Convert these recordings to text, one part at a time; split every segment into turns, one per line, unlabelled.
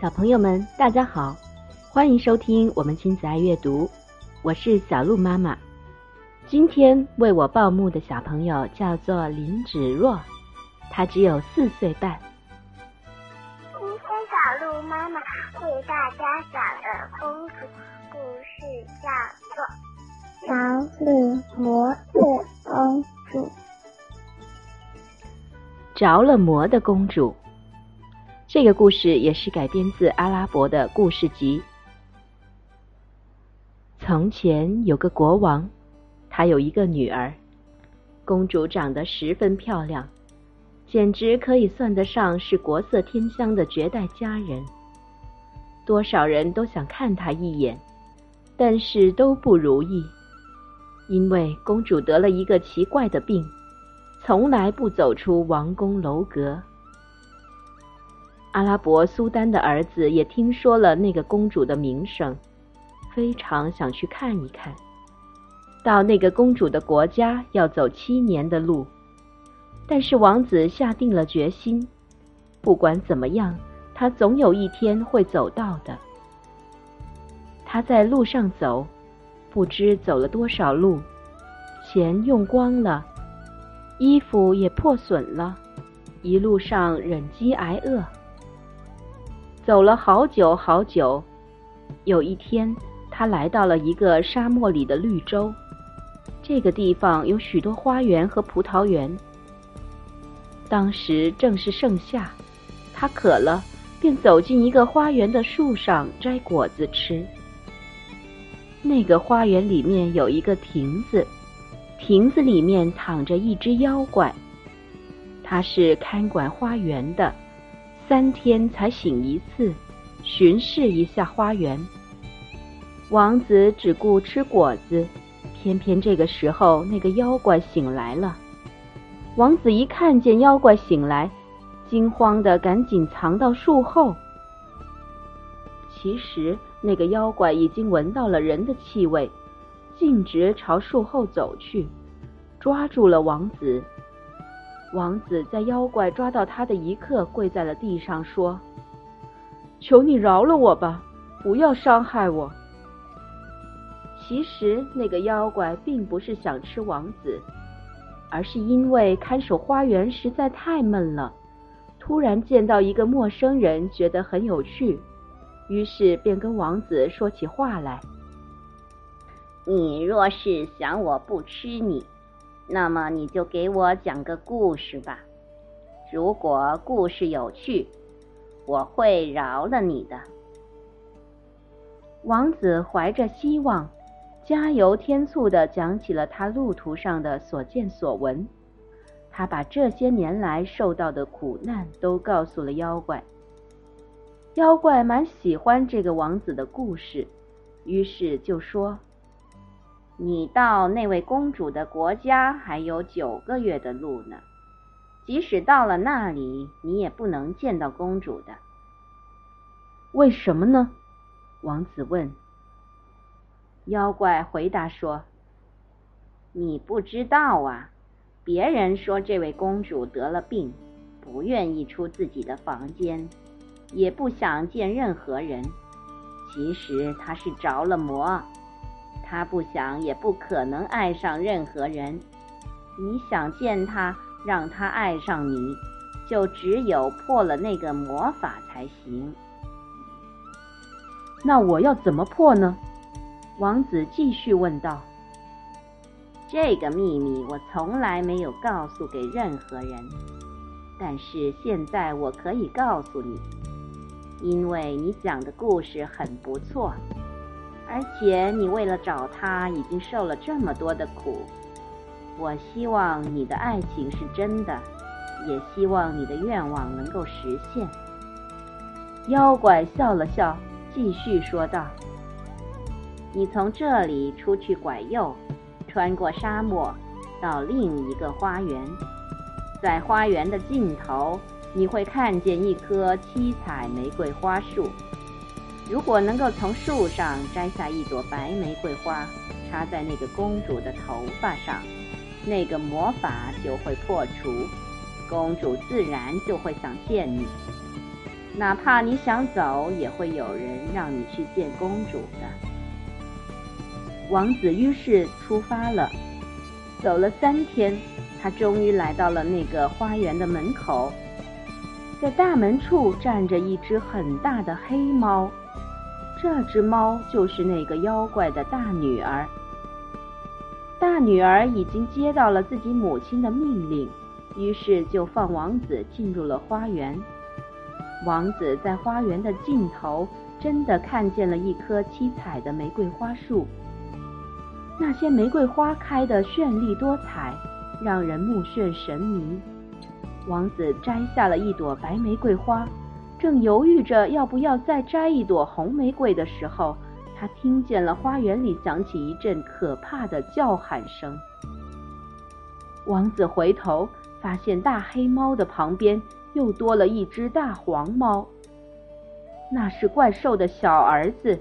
小朋友们，大家好，欢迎收听我们亲子爱阅读，我是小鹿妈妈。今天为我报幕的小朋友叫做林芷若，她只有四岁半。
今天小鹿妈妈为大家讲的公主故事叫做《着了魔的公主》。
着了魔的公主，这个故事也是改编自阿拉伯的故事集。从前有个国王。他有一个女儿，公主长得十分漂亮，简直可以算得上是国色天香的绝代佳人。多少人都想看她一眼，但是都不如意，因为公主得了一个奇怪的病，从来不走出王宫楼阁。阿拉伯苏丹的儿子也听说了那个公主的名声，非常想去看一看。到那个公主的国家要走七年的路，但是王子下定了决心，不管怎么样，他总有一天会走到的。他在路上走，不知走了多少路，钱用光了，衣服也破损了，一路上忍饥挨饿，走了好久好久。有一天，他来到了一个沙漠里的绿洲。这个地方有许多花园和葡萄园。当时正是盛夏，他渴了，便走进一个花园的树上摘果子吃。那个花园里面有一个亭子，亭子里面躺着一只妖怪，他是看管花园的，三天才醒一次，巡视一下花园。王子只顾吃果子。偏偏这个时候，那个妖怪醒来了。王子一看见妖怪醒来，惊慌的赶紧藏到树后。其实那个妖怪已经闻到了人的气味，径直朝树后走去，抓住了王子。王子在妖怪抓到他的一刻，跪在了地上，说：“求你饶了我吧，不要伤害我。”其实那个妖怪并不是想吃王子，而是因为看守花园实在太闷了，突然见到一个陌生人，觉得很有趣，于是便跟王子说起话来：“
你若是想我不吃你，那么你就给我讲个故事吧。如果故事有趣，我会饶了你的。”
王子怀着希望。加油添醋的讲起了他路途上的所见所闻，他把这些年来受到的苦难都告诉了妖怪。妖怪蛮喜欢这个王子的故事，于是就说：“
你到那位公主的国家还有九个月的路呢，即使到了那里，你也不能见到公主的。
为什么呢？”王子问。
妖怪回答说：“你不知道啊，别人说这位公主得了病，不愿意出自己的房间，也不想见任何人。其实她是着了魔，她不想也不可能爱上任何人。你想见他，让他爱上你，就只有破了那个魔法才行。
那我要怎么破呢？”王子继续问道：“
这个秘密我从来没有告诉给任何人，但是现在我可以告诉你，因为你讲的故事很不错，而且你为了找他已经受了这么多的苦。我希望你的爱情是真的，也希望你的愿望能够实现。”
妖怪笑了笑，继续说道。
你从这里出去拐右，穿过沙漠，到另一个花园。在花园的尽头，你会看见一棵七彩玫瑰花树。如果能够从树上摘下一朵白玫瑰花，插在那个公主的头发上，那个魔法就会破除，公主自然就会想见你。
哪怕你想走，也会有人让你去见公主的。王子于是出发了，走了三天，他终于来到了那个花园的门口。在大门处站着一只很大的黑猫，这只猫就是那个妖怪的大女儿。大女儿已经接到了自己母亲的命令，于是就放王子进入了花园。王子在花园的尽头真的看见了一棵七彩的玫瑰花树，那些玫瑰花开得绚丽多彩，让人目眩神迷。王子摘下了一朵白玫瑰花，正犹豫着要不要再摘一朵红玫瑰的时候，他听见了花园里响起一阵可怕的叫喊声。王子回头，发现大黑猫的旁边又多了一只大黄猫。那是怪兽的小儿子，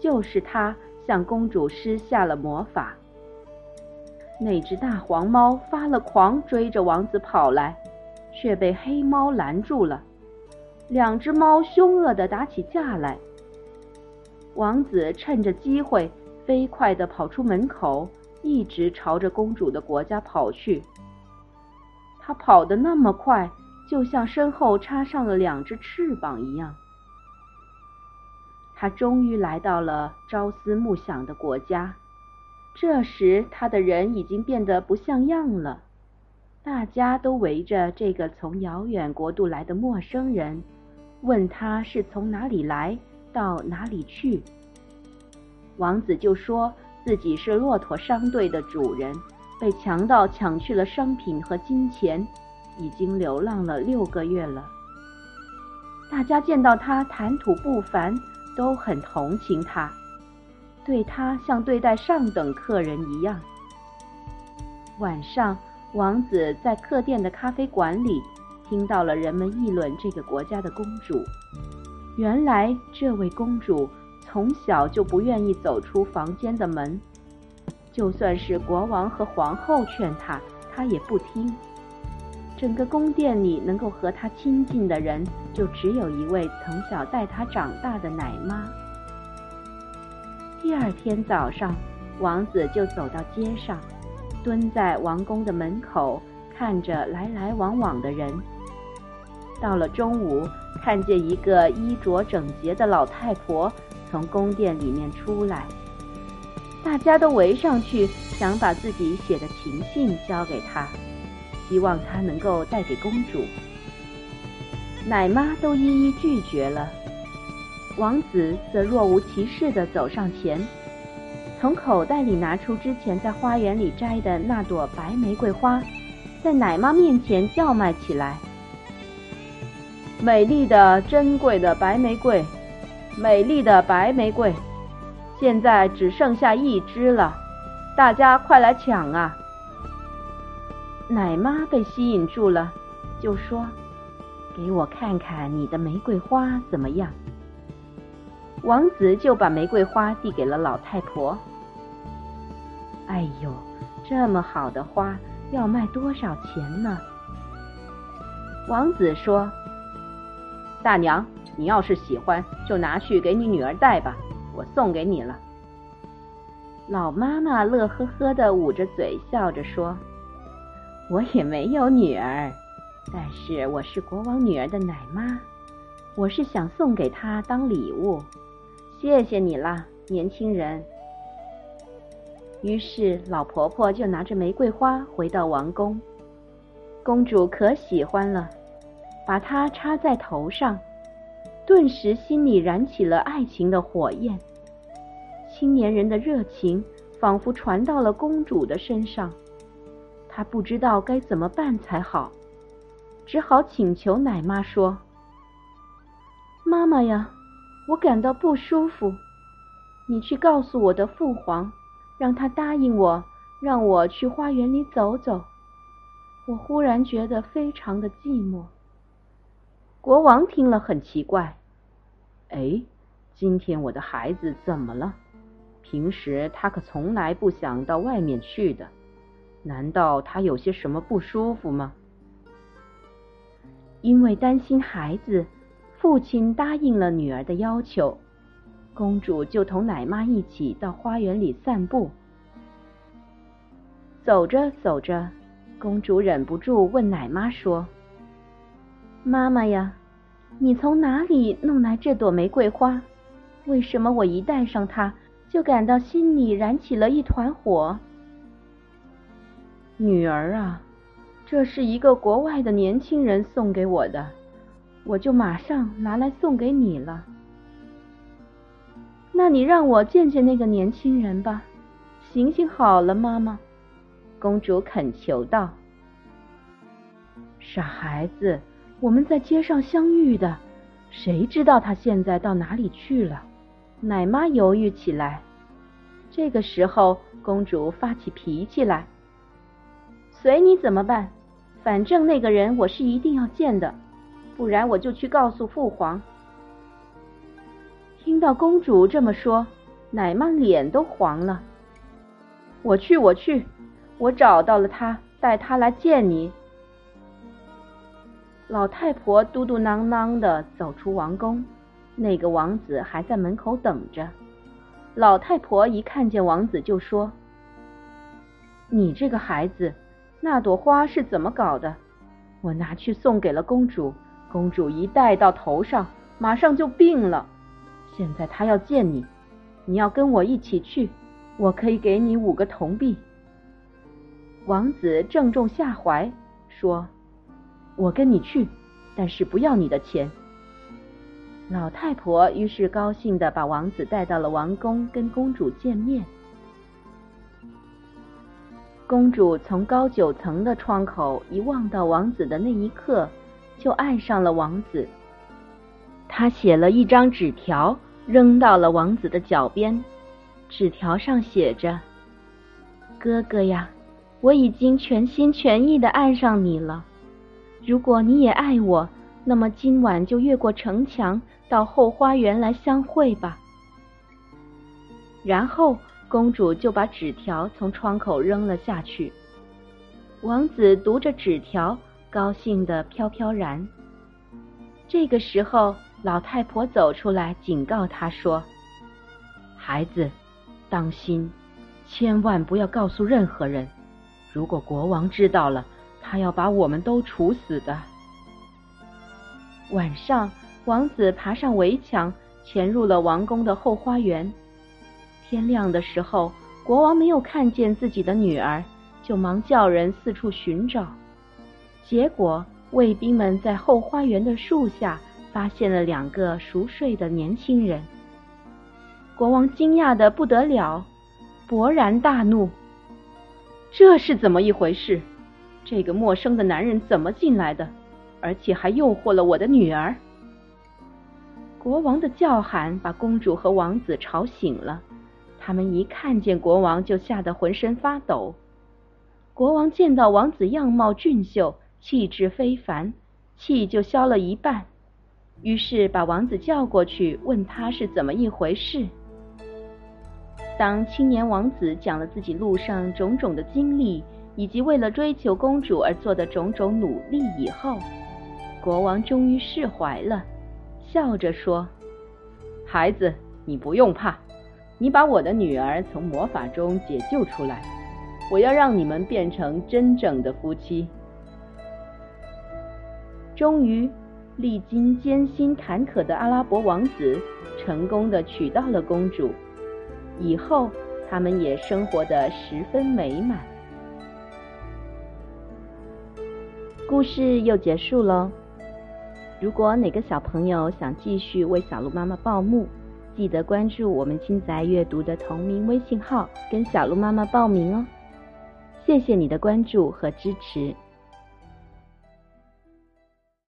就是他向公主施下了魔法。那只大黄猫发了狂，追着王子跑来。却被黑猫拦住了，两只猫凶恶地打起架来。王子趁着机会飞快地跑出门口，一直朝着公主的国家跑去。他跑得那么快，就像身后插上了两只翅膀一样。他终于来到了朝思暮想的国家，这时他的人已经变得不像样了。大家都围着这个从遥远国度来的陌生人，问他是从哪里来，到哪里去。王子就说自己是骆驼商队的主人，被强盗抢去了商品和金钱，已经流浪了六个月了。大家见到他谈吐不凡，都很同情他，对他像对待上等客人一样。晚上。王子在客店的咖啡馆里听到了人们议论这个国家的公主。原来，这位公主从小就不愿意走出房间的门，就算是国王和皇后劝她，她也不听。整个宫殿里能够和她亲近的人，就只有一位从小带她长大的奶妈。第二天早上，王子就走到街上。蹲在王宫的门口，看着来来往往的人。到了中午，看见一个衣着整洁的老太婆从宫殿里面出来，大家都围上去，想把自己写的情信交给她，希望她能够带给公主。奶妈都一一拒绝了，王子则若无其事地走上前。从口袋里拿出之前在花园里摘的那朵白玫瑰花，在奶妈面前叫卖起来：“美丽的、珍贵的白玫瑰，美丽的白玫瑰，现在只剩下一支了，大家快来抢啊！”奶妈被吸引住了，就说：“给我看看你的玫瑰花怎么样。”王子就把玫瑰花递给了老太婆。哎呦，这么好的花要卖多少钱呢？王子说：“大娘，你要是喜欢，就拿去给你女儿戴吧，我送给你了。”老妈妈乐呵呵的捂着嘴笑着说：“我也没有女儿，但是我是国王女儿的奶妈，我是想送给她当礼物。谢谢你啦，年轻人。”于是，老婆婆就拿着玫瑰花回到王宫。公主可喜欢了，把它插在头上，顿时心里燃起了爱情的火焰。青年人的热情仿佛传到了公主的身上，她不知道该怎么办才好，只好请求奶妈说：“妈妈呀，我感到不舒服，你去告诉我的父皇。”让他答应我，让我去花园里走走。我忽然觉得非常的寂寞。国王听了很奇怪，哎，今天我的孩子怎么了？平时他可从来不想到外面去的，难道他有些什么不舒服吗？因为担心孩子，父亲答应了女儿的要求，公主就同奶妈一起到花园里散步。走着走着，公主忍不住问奶妈说：“妈妈呀，你从哪里弄来这朵玫瑰花？为什么我一戴上它，就感到心里燃起了一团火？”女儿啊，这是一个国外的年轻人送给我的。我就马上拿来送给你了。那你让我见见那个年轻人吧，行行好了，妈妈。公主恳求道：“傻孩子，我们在街上相遇的，谁知道他现在到哪里去了？”奶妈犹豫起来。这个时候，公主发起脾气来：“随你怎么办，反正那个人我是一定要见的。”不然我就去告诉父皇。听到公主这么说，奶妈脸都黄了。我去，我去，我找到了他，带他来见你。老太婆嘟嘟囔囔的走出王宫，那个王子还在门口等着。老太婆一看见王子，就说：“你这个孩子，那朵花是怎么搞的？我拿去送给了公主。”公主一戴到头上，马上就病了。现在她要见你，你要跟我一起去，我可以给你五个铜币。王子正中下怀，说：“我跟你去，但是不要你的钱。”老太婆于是高兴的把王子带到了王宫，跟公主见面。公主从高九层的窗口一望到王子的那一刻。就爱上了王子。他写了一张纸条，扔到了王子的脚边。纸条上写着：“哥哥呀，我已经全心全意的爱上你了。如果你也爱我，那么今晚就越过城墙到后花园来相会吧。”然后，公主就把纸条从窗口扔了下去。王子读着纸条。高兴的飘飘然。这个时候，老太婆走出来警告他说：“孩子，当心，千万不要告诉任何人。如果国王知道了，他要把我们都处死的。”晚上，王子爬上围墙，潜入了王宫的后花园。天亮的时候，国王没有看见自己的女儿，就忙叫人四处寻找。结果，卫兵们在后花园的树下发现了两个熟睡的年轻人。国王惊讶的不得了，勃然大怒：“这是怎么一回事？这个陌生的男人怎么进来的？而且还诱惑了我的女儿！”国王的叫喊把公主和王子吵醒了，他们一看见国王就吓得浑身发抖。国王见到王子样貌俊秀。气质非凡，气就消了一半。于是把王子叫过去，问他是怎么一回事。当青年王子讲了自己路上种种的经历，以及为了追求公主而做的种种努力以后，国王终于释怀了，笑着说：“孩子，你不用怕，你把我的女儿从魔法中解救出来，我要让你们变成真正的夫妻。”终于，历经艰辛坎坷的阿拉伯王子成功的娶到了公主，以后他们也生活的十分美满。故事又结束喽。如果哪个小朋友想继续为小鹿妈妈报幕，记得关注我们亲子阅读的同名微信号，跟小鹿妈妈报名哦。谢谢你的关注和支持。